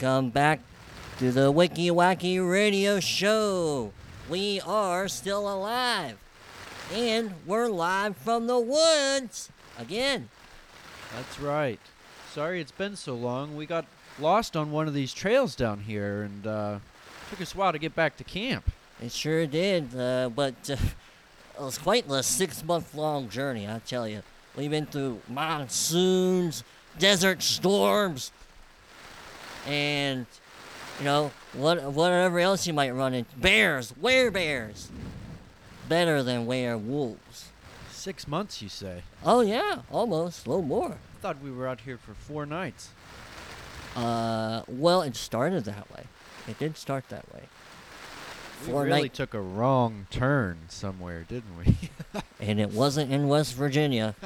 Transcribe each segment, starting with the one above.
Welcome back to the Wicky Wacky Radio Show. We are still alive. And we're live from the woods again. That's right. Sorry it's been so long. We got lost on one of these trails down here and uh, took us a while to get back to camp. It sure did, uh, but uh, it was quite the six month long journey, I tell you. We've been through monsoons, desert storms, and, you know, what, whatever else you might run into. Bears, were bears. Better than werewolves. Six months, you say? Oh, yeah, almost, a little more. I thought we were out here for four nights. Uh, well, it started that way. It did start that way. We Four really night- took a wrong turn somewhere, didn't we? and it wasn't in West Virginia.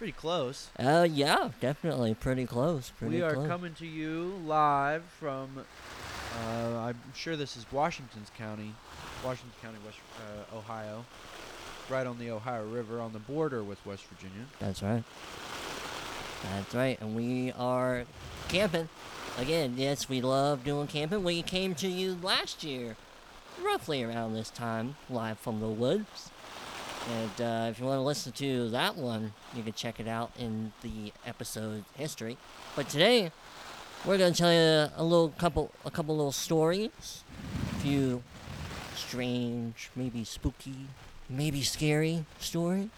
Pretty close. Uh, yeah, definitely pretty close. Pretty we are close. coming to you live from, uh, I'm sure this is Washington's County, Washington County, West, uh, Ohio, right on the Ohio River on the border with West Virginia. That's right. That's right, and we are camping. Again, yes, we love doing camping. We came to you last year, roughly around this time, live from the woods. And uh, if you want to listen to that one, you can check it out in the episode history. But today, we're gonna tell you a little couple, a couple little stories, a few strange, maybe spooky, maybe scary stories.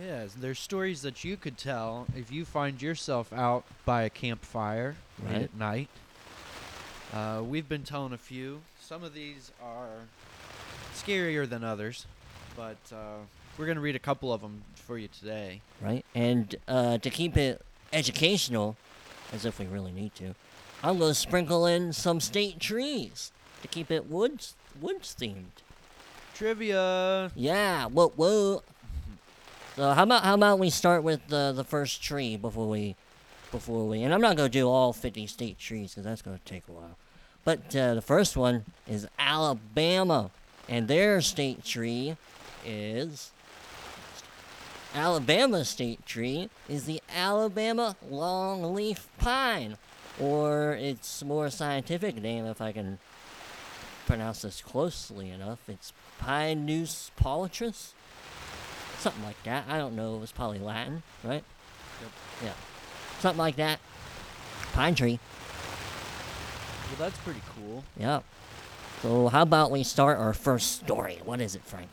Yes, there's stories that you could tell if you find yourself out by a campfire Right. at night. Uh, we've been telling a few. Some of these are scarier than others, but uh, we're going to read a couple of them for you today. right? And uh, to keep it educational, as if we really need to, I'm gonna sprinkle in some state trees to keep it woods woods themed. Trivia! Yeah, whoa, whoa. So how about how about we start with the the first tree before we before we and I'm not gonna do all 50 state trees because that's gonna take a while. But uh, the first one is Alabama, and their state tree is Alabama state tree is the Alabama longleaf pine, or its more scientific name, if I can pronounce this closely enough, it's Pinus polytrus, something like that. I don't know. It was probably Latin, right? Yep. Yeah, something like that. Pine tree. Well, that's pretty cool. Yeah. So how about we start our first story? What is it, Frank?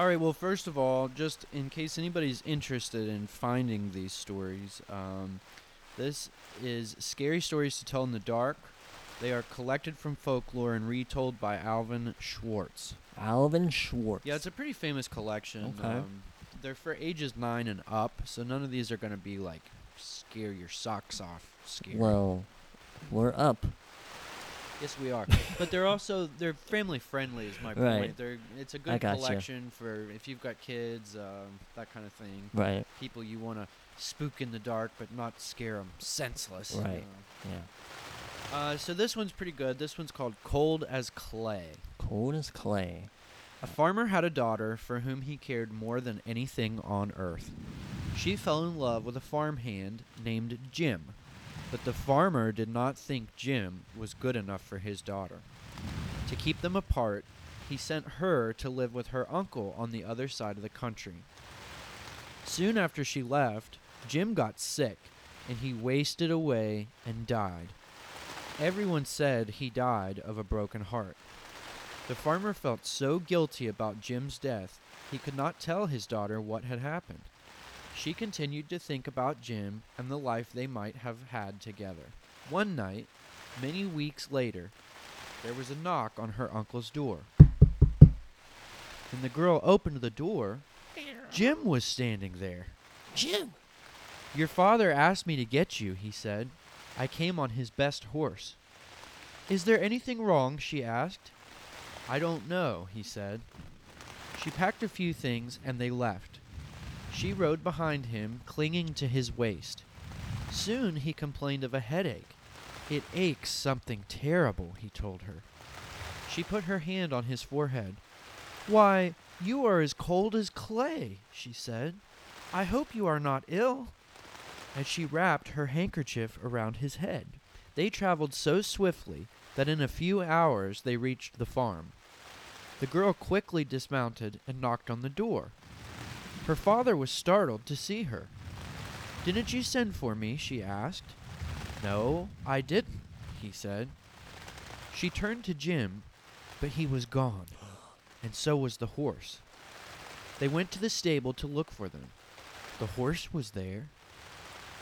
All right, well, first of all, just in case anybody's interested in finding these stories, um, this is Scary Stories to Tell in the Dark. They are collected from folklore and retold by Alvin Schwartz. Alvin Schwartz. Yeah, it's a pretty famous collection. Okay. Um, they're for ages 9 and up, so none of these are going to be like scare your socks off scary. well, we're up. Yes, we are. but they're also they're family friendly. Is my Right. point. They're it's a good gotcha. collection for if you've got kids, um, that kind of thing. Right. People you want to spook in the dark, but not scare them senseless. Right. Uh, Yeah. Uh, so this one's pretty good. This one's called Cold as Clay. Cold as clay. A farmer had a daughter for whom he cared more than anything on earth. She fell in love with a farmhand named Jim, but the farmer did not think Jim was good enough for his daughter. To keep them apart, he sent her to live with her uncle on the other side of the country. Soon after she left, Jim got sick and he wasted away and died. Everyone said he died of a broken heart. The farmer felt so guilty about Jim's death, he could not tell his daughter what had happened. She continued to think about Jim and the life they might have had together. One night, many weeks later, there was a knock on her uncle's door. When the girl opened the door, Jim was standing there. Jim. Your father asked me to get you, he said. I came on his best horse. Is there anything wrong? she asked. I don't know, he said. She packed a few things and they left. She rode behind him, clinging to his waist. Soon he complained of a headache. It aches something terrible, he told her. She put her hand on his forehead. Why, you are as cold as clay, she said. I hope you are not ill. as she wrapped her handkerchief around his head. They traveled so swiftly that in a few hours they reached the farm. The girl quickly dismounted and knocked on the door. Her father was startled to see her. Didn't you send for me? she asked. No, I didn't, he said. She turned to Jim, but he was gone, and so was the horse. They went to the stable to look for them. The horse was there.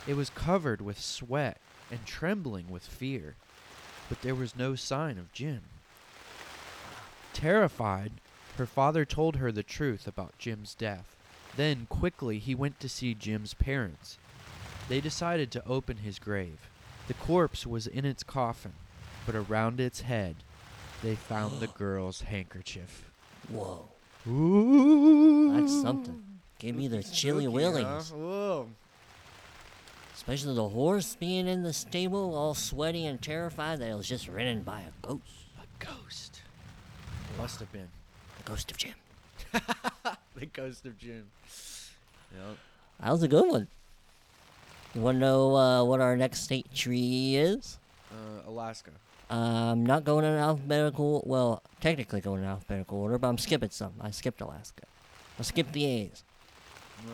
It was covered with sweat and trembling with fear, but there was no sign of Jim. Terrified, her father told her the truth about Jim's death. Then, quickly, he went to see Jim's parents. They decided to open his grave. The corpse was in its coffin, but around its head, they found the girl's handkerchief. Whoa. Ooh. That's something. Gave me the chilly willies. Whoa. Especially the horse being in the stable, all sweaty and terrified that it was just ridden by a ghost. A ghost. Must have been. The ghost of Jim. the ghost of June. Yep. That was a good one. You want to know uh, what our next state tree is? Uh, Alaska. I'm not going in alphabetical. Well, technically going in alphabetical order, but I'm skipping some. I skipped Alaska. I skipped the A's. No.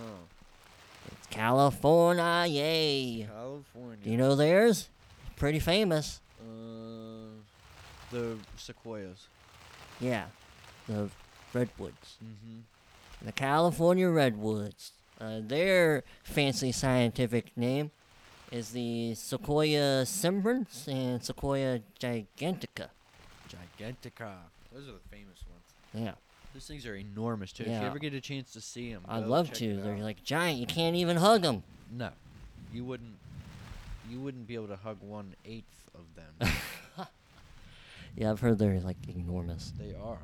It's California. Yay! California. Do you know theirs? Pretty famous. Uh, the sequoias. Yeah, the redwoods. Mm-hmm. The California redwoods. Uh, their fancy scientific name is the Sequoia cimbrans and Sequoia gigantica. Gigantica. Those are the famous ones. Yeah, Those things are enormous too. Yeah. If you ever get a chance to see them, I'd love to. They're like giant. You can't even hug them. no, you wouldn't. You wouldn't be able to hug one eighth of them. Yeah, I've heard they're like enormous. they are.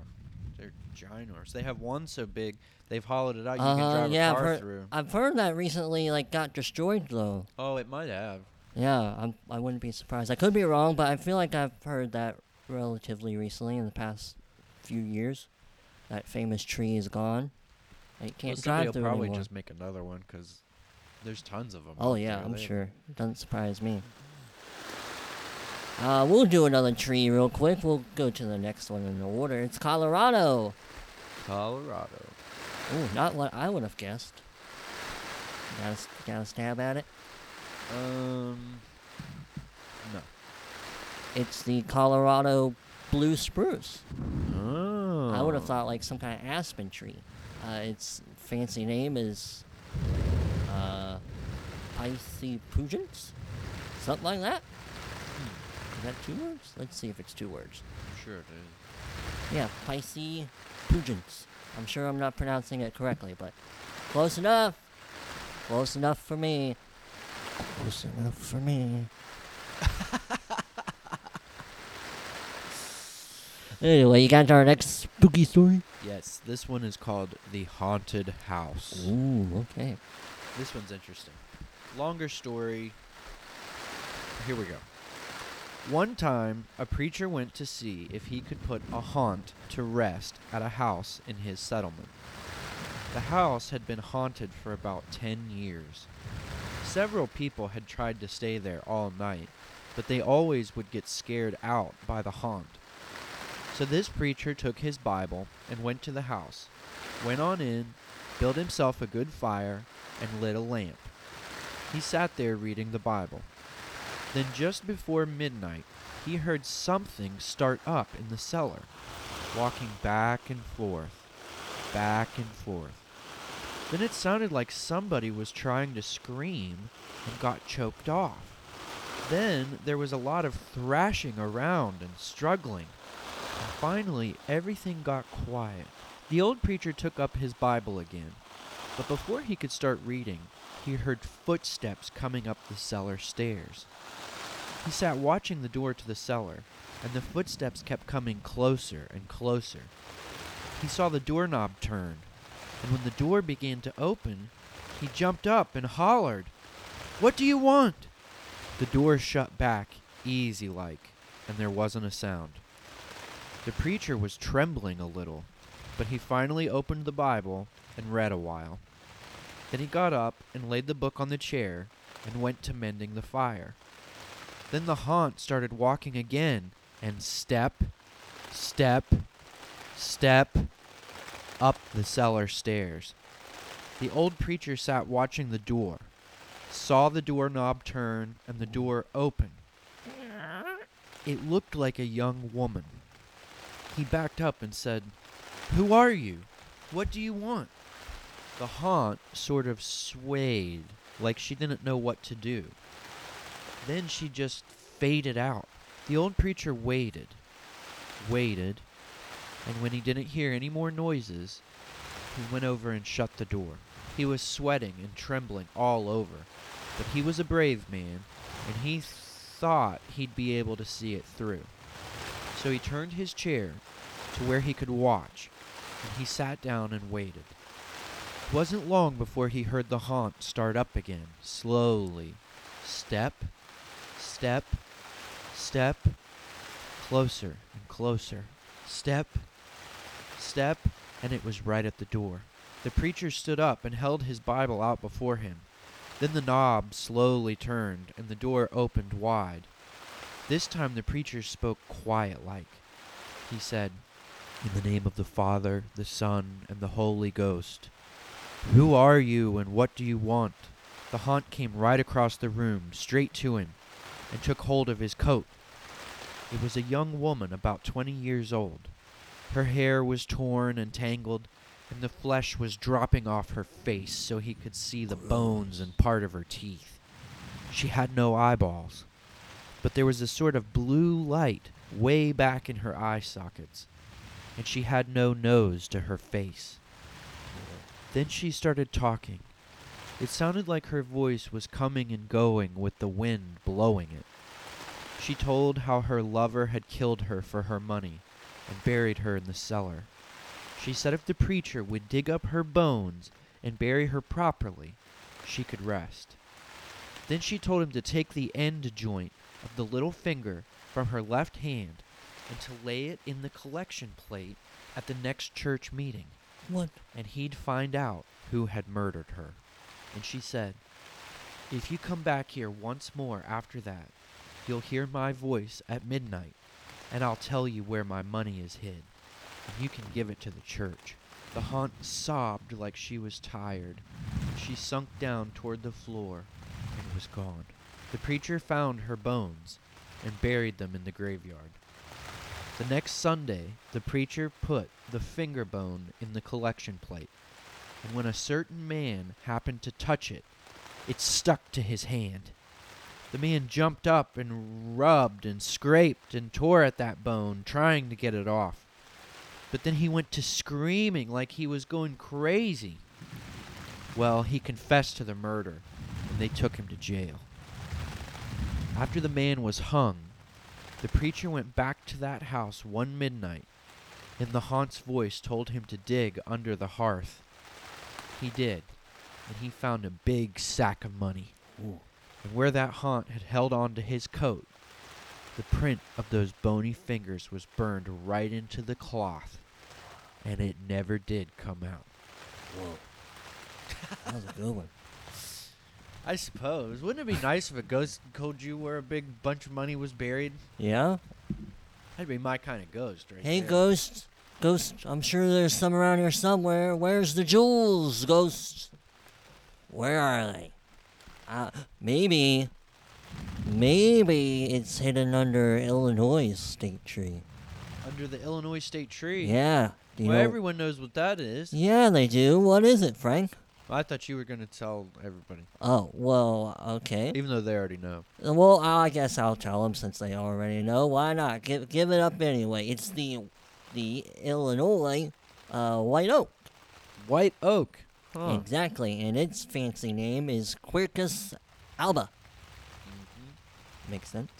Ginormous. They have one so big they've hollowed it out. You Uh, can drive yeah, a I've car heard. through. I've heard that recently, like, got destroyed though. Oh, it might have. Yeah, I'm. I wouldn't be surprised. I could be wrong, but I feel like I've heard that relatively recently in the past few years. That famous tree is gone. Well, can't somebody drive through probably anymore. just make another one because there's tons of them. Oh yeah, I'm sure. Doesn't surprise me. Uh, we'll do another tree real quick. We'll go to the next one in the order. It's Colorado. Colorado. Ooh, not what I would have guessed. Got a, got a stab at it. Um. No. It's the Colorado blue spruce. Oh. I would have thought like some kind of aspen tree. Uh, its fancy name is uh, Pythiopugans? Something like that. Is that two words? Let's see if it's two words. I'm sure it is. Yeah, Pythiopugans. I'm sure I'm not pronouncing it correctly, but close enough. Close enough for me. Close enough for me. anyway, you got our next spooky story? Yes, this one is called The Haunted House. Ooh, okay. This one's interesting. Longer story. Here we go. One time, a preacher went to see if he could put a haunt to rest at a house in his settlement. The house had been haunted for about 10 years. Several people had tried to stay there all night, but they always would get scared out by the haunt. So this preacher took his Bible and went to the house, went on in, built himself a good fire, and lit a lamp. He sat there reading the Bible. Then, just before midnight, he heard something start up in the cellar, walking back and forth, back and forth. Then it sounded like somebody was trying to scream and got choked off. Then there was a lot of thrashing around and struggling. And finally, everything got quiet. The old preacher took up his Bible again, but before he could start reading, he heard footsteps coming up the cellar stairs. He sat watching the door to the cellar, and the footsteps kept coming closer and closer. He saw the doorknob turn, and when the door began to open, he jumped up and hollered, What do you want? The door shut back, easy like, and there wasn't a sound. The preacher was trembling a little, but he finally opened the Bible and read a while. Then he got up and laid the book on the chair and went to mending the fire. Then the haunt started walking again, and step, step, step up the cellar stairs. The old preacher sat watching the door, saw the doorknob turn, and the door open. It looked like a young woman. He backed up and said, Who are you? What do you want? The haunt sort of swayed, like she didn't know what to do. Then she just faded out. The old preacher waited, waited, and when he didn't hear any more noises, he went over and shut the door. He was sweating and trembling all over, but he was a brave man, and he thought he'd be able to see it through. So he turned his chair to where he could watch, and he sat down and waited. It wasn't long before he heard the haunt start up again, slowly. Step, step, step, closer and closer. Step, step, and it was right at the door. The preacher stood up and held his Bible out before him. Then the knob slowly turned and the door opened wide. This time the preacher spoke quiet like. He said, In the name of the Father, the Son, and the Holy Ghost. Who are you and what do you want? The haunt came right across the room, straight to him, and took hold of his coat. It was a young woman about twenty years old. Her hair was torn and tangled, and the flesh was dropping off her face so he could see the bones and part of her teeth. She had no eyeballs, but there was a sort of blue light way back in her eye sockets, and she had no nose to her face. Then she started talking. It sounded like her voice was coming and going with the wind blowing it. She told how her lover had killed her for her money and buried her in the cellar. She said if the preacher would dig up her bones and bury her properly, she could rest. Then she told him to take the end joint of the little finger from her left hand and to lay it in the collection plate at the next church meeting, What? and he'd find out who had murdered her. And she said, If you come back here once more after that, you'll hear my voice at midnight, and I'll tell you where my money is hid, and you can give it to the church. The haunt sobbed like she was tired. She sunk down toward the floor and was gone. The preacher found her bones and buried them in the graveyard. The next Sunday, the preacher put the finger bone in the collection plate, and when a certain man happened to touch it, it stuck to his hand. The man jumped up and rubbed and scraped and tore at that bone, trying to get it off. But then he went to screaming like he was going crazy. Well, he confessed to the murder, and they took him to jail. After the man was hung, the preacher went back to that house one midnight, and the haunt's voice told him to dig under the hearth. He did, and he found a big sack of money. Ooh. And where that haunt had held on to his coat, the print of those bony fingers was burned right into the cloth, and it never did come out. Whoa. That was a good one. I suppose. Wouldn't it be nice if a ghost told you where a big bunch of money was buried? Yeah? That'd be my kind of ghost, right Hey, there. Ghost. Ghost, I'm sure there's some around here somewhere. Where's the jewels, Ghost? Where are they? Uh, maybe. Maybe it's hidden under Illinois state tree. Under the Illinois State Tree. Yeah. Do you well, know? everyone knows what that is. yeah, they do. What is it, Frank? I thought you were going to tell everybody, Oh, well, okay. even though they already know. Well, I guess I'll tell them since they already know. Why not? Give give it up anyway. It's the the Illinois uh, white oak. White oak. Huh. Exactly, and its fancy name is Quercus alba. Mhm. Makes sense.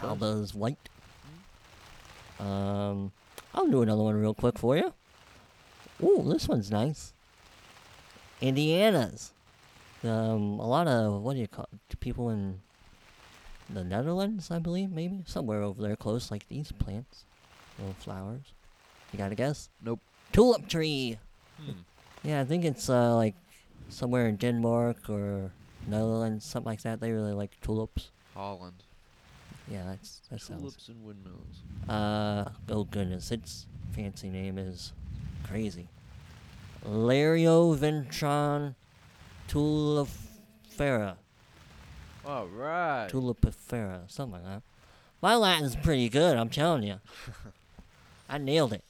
Does. Alba's white. Um, I'll do another one real quick for you. Ooh, this one's nice. Indiana's. Um, a lot of what do you call it? people in the Netherlands, I believe, maybe somewhere over there, close, like these plants, little flowers. You got to guess? Nope. Tulip tree. Hmm. Yeah, I think it's uh, like somewhere in Denmark or Netherlands, something like that. They really like tulips. Holland. Yeah, that's that sounds. Tulips and windmills. Uh oh goodness, its fancy name is crazy. Larioventron tulipifera. All right. Tulipifera, something like that. My Latin's pretty good, I'm telling you. I nailed it.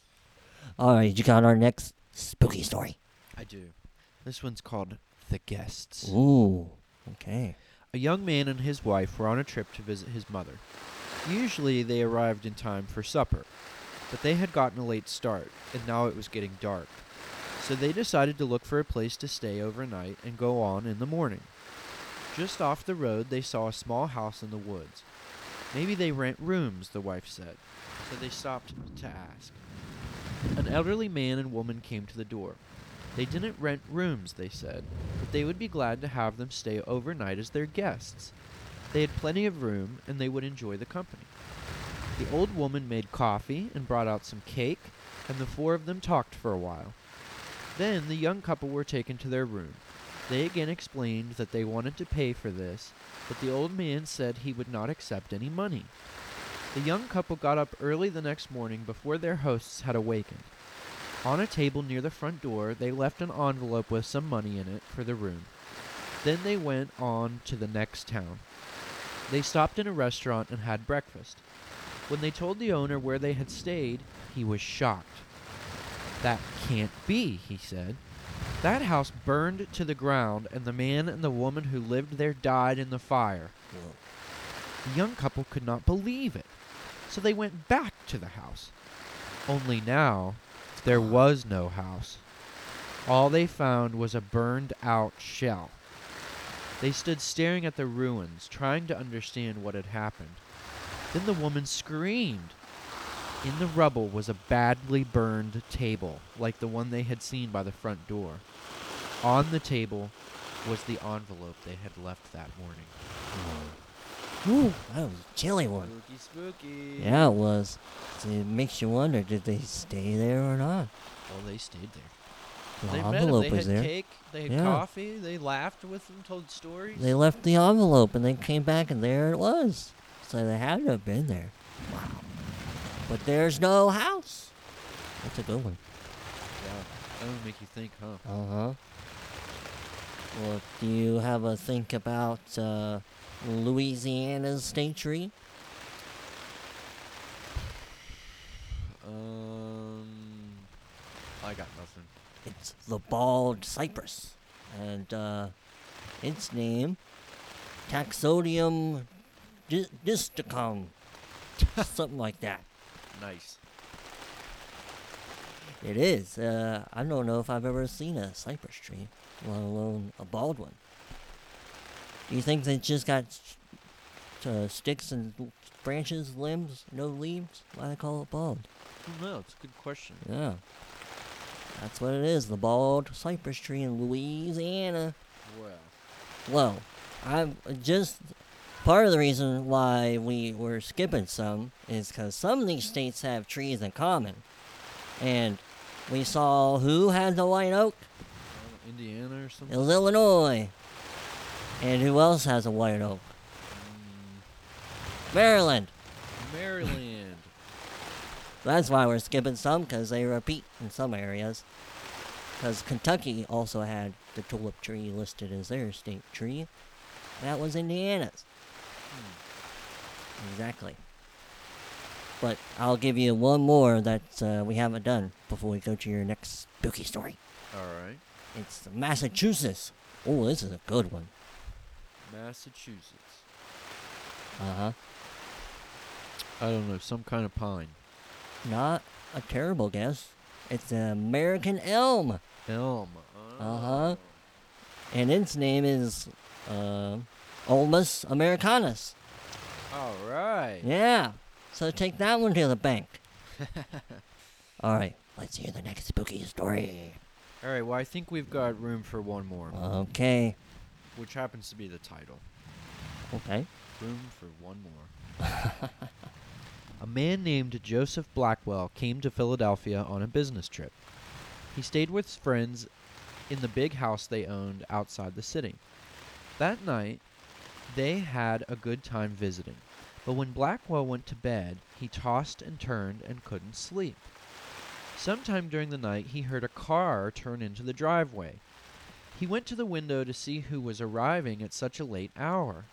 Alright, you got our next spooky story. I do. This one's called The Guests. Ooh, okay. A young man and his wife were on a trip to visit his mother. Usually they arrived in time for supper, but they had gotten a late start, and now it was getting dark. So they decided to look for a place to stay overnight and go on in the morning. Just off the road, they saw a small house in the woods. Maybe they rent rooms, the wife said, so they stopped to ask. An elderly man and woman came to the door. They didn't rent rooms, they said, but they would be glad to have them stay overnight as their guests. They had plenty of room, and they would enjoy the company. The old woman made coffee and brought out some cake, and the four of them talked for a while. Then the young couple were taken to their room. They again explained that they wanted to pay for this, but the old man said he would not accept any money. The young couple got up early the next morning before their hosts had awakened. On a table near the front door, they left an envelope with some money in it for the room. Then they went on to the next town. They stopped in a restaurant and had breakfast. When they told the owner where they had stayed, he was shocked. That can't be, he said. That house burned to the ground, and the man and the woman who lived there died in the fire. Whoa. The young couple could not believe it, so they went back to the house. Only now, there was no house. All they found was a burned out shell. They stood staring at the ruins, trying to understand what had happened. Then the woman screamed. In the rubble was a badly burned table, like the one they had seen by the front door. On the table was the envelope they had left that morning. Ooh, that was a chilly one. Spooky, spooky. Yeah, it was. So it makes you wonder, did they stay there or not? Well, they stayed there. The they envelope They was had there. cake. They had Yeah. coffee. They laughed with them, told stories. They left the envelope and they came back and there it was. So they had to have been there. Wow. But there's no house. That's a good one. yeah, that would make you think, huh? Uh huh. Well, do you have a think about uh, Louisiana's state tree? Um, I got nothing. It's the bald cypress, and uh, its name, Taxodium di- distichum, something like that. Nice. It is. Uh, I don't know if I've ever seen a cypress tree, let alone a bald one. Do you think they just got uh, sticks and branches, limbs, no leaves? Why they call it bald? No, it's a good question. Yeah. That's what it is, the bald cypress tree in Louisiana. Well, Well, I'm just part of the reason why we were skipping some is because some of these states have trees in common, and we saw who had the white oak. Indiana or It something. was Illinois, and who else has a white oak? Maryland. Mm, Maryland. That's why we're skipping some because they repeat in some areas. Because Kentucky also had the tulip tree listed as their state tree. That was Indiana's. Hmm. Exactly. But I'll give you one more that uh, we haven't done before we go to your next spooky story. All right. It's Massachusetts. Oh, this is a good one. Massachusetts. Uh huh. I don't know, some kind of pine. Not a terrible guess. It's an American elm, Elm. Uh-huh. and its name is uh, Ulmus americanus. All right. Yeah. So take that one to the bank. All right. Let's hear the next spooky story. All right. Well, I think we've got room for one more, Okay. which happens to be the title. Okay. Room for one more. a man named Joseph Blackwell came to Philadelphia on a business trip. He stayed with friends in the big house they owned outside the city. That night, they had a good time visiting, but when Blackwell went to bed, he tossed and turned and couldn't sleep. Sometime during the night, he heard a car turn into the driveway. He went to the window to see who was arriving at such a late hour.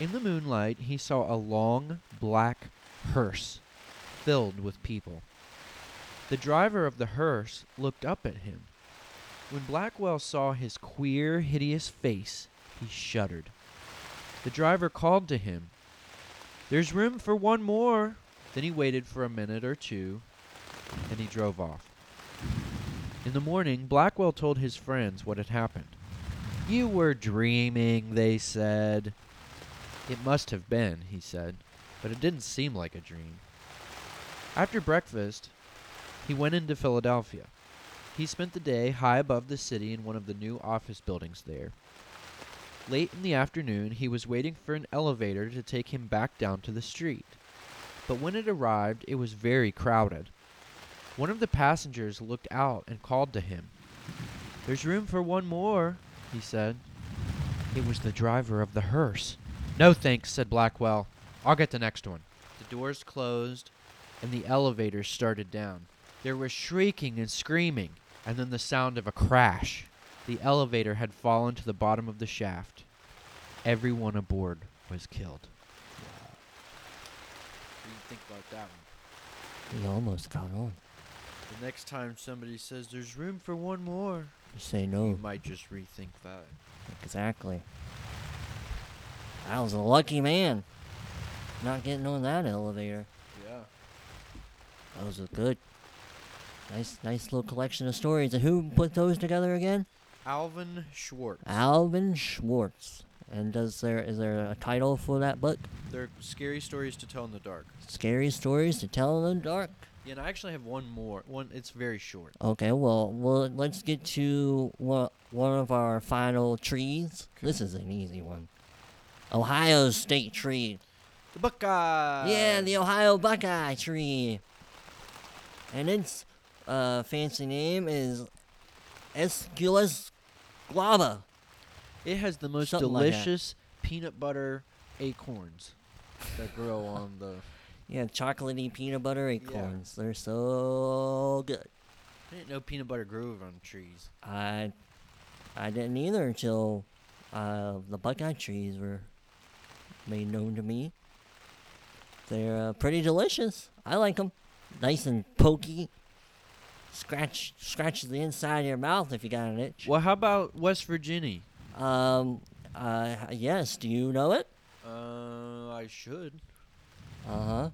In the moonlight, he saw a long, black hearse filled with people. The driver of the hearse looked up at him. When Blackwell saw his queer, hideous face, he shuddered. The driver called to him, There's room for one more. Then he waited for a minute or two, and he drove off. In the morning, Blackwell told his friends what had happened. You were dreaming, they said. It must have been, he said, but it didn't seem like a dream. After breakfast, he went into Philadelphia. He spent the day high above the city in one of the new office buildings there. Late in the afternoon, he was waiting for an elevator to take him back down to the street. But when it arrived, it was very crowded. One of the passengers looked out and called to him. There's room for one more, he said. It was the driver of the hearse. No thanks, said Blackwell. I'll get the next one. The doors closed, and the elevator started down. There was shrieking and screaming, and then the sound of a crash. The elevator had fallen to the bottom of the shaft. Everyone aboard was killed. What do you think about that one? He almost got on. The next time somebody says there's room for one more, You say you no. might just rethink that. Exactly. I was a lucky man. Not getting on that elevator. Yeah. That was a good. Nice, nice little collection of stories. And who put those together again? Alvin Schwartz. Alvin Schwartz. And does there is there a title for that book? They're scary stories to tell in the dark. Scary stories to tell in the dark. Yeah, and I actually have one more. One, it's very short. Okay, well, well, let's get to one one of our final trees. This is an easy one. Ohio State tree. The Buckeye. yeah, the Ohio Buckeye tree. And its uh, fancy name is Aesculus glava. It has the most Something like that. delicious peanut butter acorns that grow on the. Yeah, chocolatey peanut butter acorns. They're so good. I didn't know peanut butter grew on trees. I I didn't either until uh, the Buckeye trees were made known to me. They're uh, pretty delicious. I like them. Nice and pokey. Scratch scratches the inside of your mouth if you got an itch. Well, how about West Virginia? Um. Uh. Yes. Do you know it? Uh, I should. Uh huh.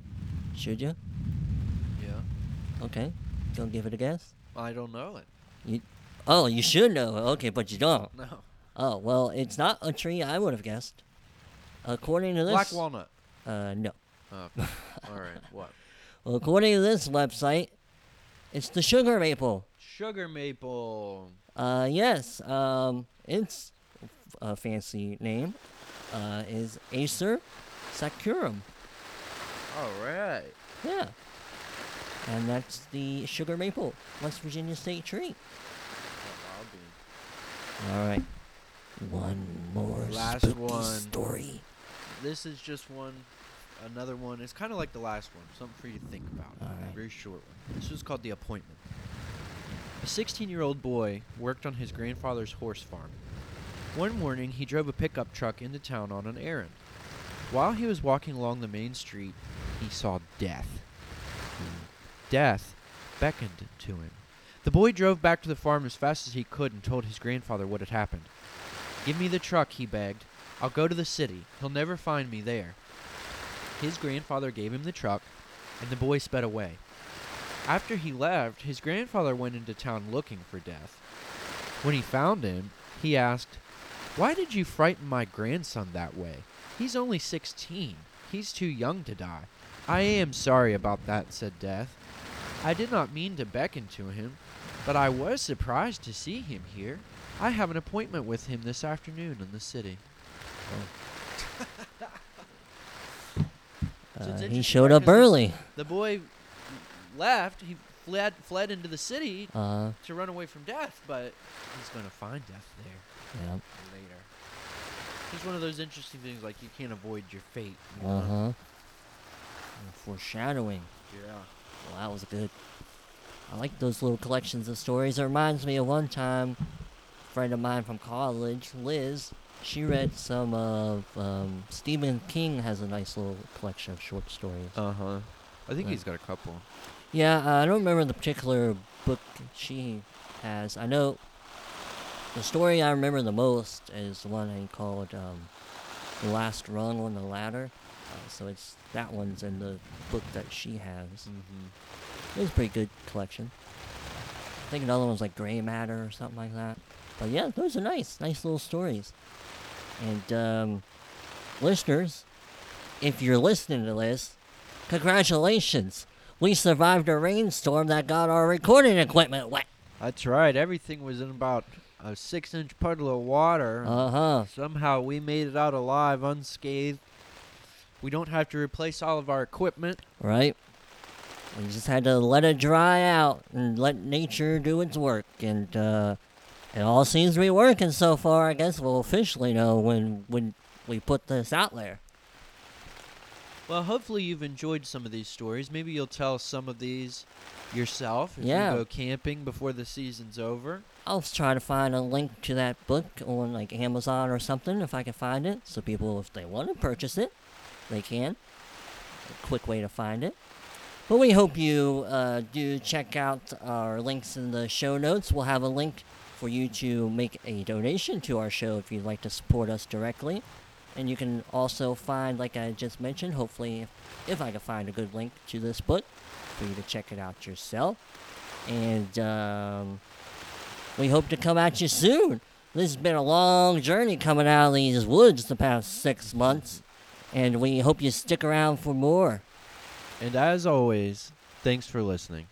Should you? Yeah. Okay. Gonna give it a guess. I don't know it. You, Oh, you should know. it. Okay, but you don't. No. Oh well, it's not a tree. I would have guessed. According to this. Black walnut. Uh. No. Oh, all right. What? Well, according to this website, it's the sugar maple. Sugar maple. Uh, yes. Um, its uh, fancy name uh, is Acer saccharum. All right. Yeah. And that's the sugar maple, West Virginia state tree. All right. One more Last spooky one. story. This is just one, another one. It's kind of like the last one. Something for you to think about. All right. Very short one. This was called the appointment. A 16-year-old boy worked on his grandfather's horse farm. One morning, he drove a pickup truck into town on an errand. While he was walking along the main street, he saw death. Death beckoned to him. The boy drove back to the farm as fast as he could and told his grandfather what had happened. Give me the truck, he begged. I'll go to the city. He'll never find me there. His grandfather gave him the truck, and the boy sped away. After he left, his grandfather went into town looking for Death. When he found him, he asked, Why did you frighten my grandson that way? He's only 16. He's too young to die. I am sorry about that, said Death. I did not mean to beckon to him, but I was surprised to see him here. I have an appointment with him this afternoon in the city. It's Uh, he showed up early. The boy left. He fled fled into the city Uh, to run away from death, but he's gonna find death there yeah. later. It's one of those interesting things like you can't avoid your fate. you Uh huh. Foreshadowing. Yeah. Well, that was good. I like those little collections of stories. It reminds me of one time, a friend of mine from college, Liz, she read some of um, Stephen King has a nice little collection of short stories. Uh huh. I think he's got a couple. Yeah, uh, I don't remember the particular book she has. I know the story I remember the most is the one he called um, "The Last Rung on the Ladder." Uh, so it's that one's in the book that she has. Mm-hmm. It was a pretty good collection. I think another one was like Gray Matter or something like that. But yeah, those are nice, nice little stories. And um, listeners, if you're listening to this, congratulations! We survived a rainstorm that got our recording equipment wet. That's right. Everything was in about a six-inch puddle of water. Uh huh. Somehow we made it out alive, unscathed. We don't have to replace all of our equipment. Right. We just had to let it dry out and let nature do its work, and uh, it all seems to be working so far. I guess we'll officially know when when we put this out there. Well, hopefully you've enjoyed some of these stories. Maybe you'll tell some of these yourself if Yeah. you go camping before the season's over. I'll try to find a link to that book on like Amazon or something if I can find it, so people, if they want to purchase it, they can. A quick way to find it. But we hope you uh, do check out our links in the show notes. We'll have a link for you to make a donation to our show if you'd like to support us directly. And you can also find, like I just mentioned, hopefully, if, if I can find a good link to this book, for you to check it out yourself. And um, we hope to come at you soon. This has been a long journey coming out of these woods the past six months, and we hope you stick around for more. And as always, thanks for listening.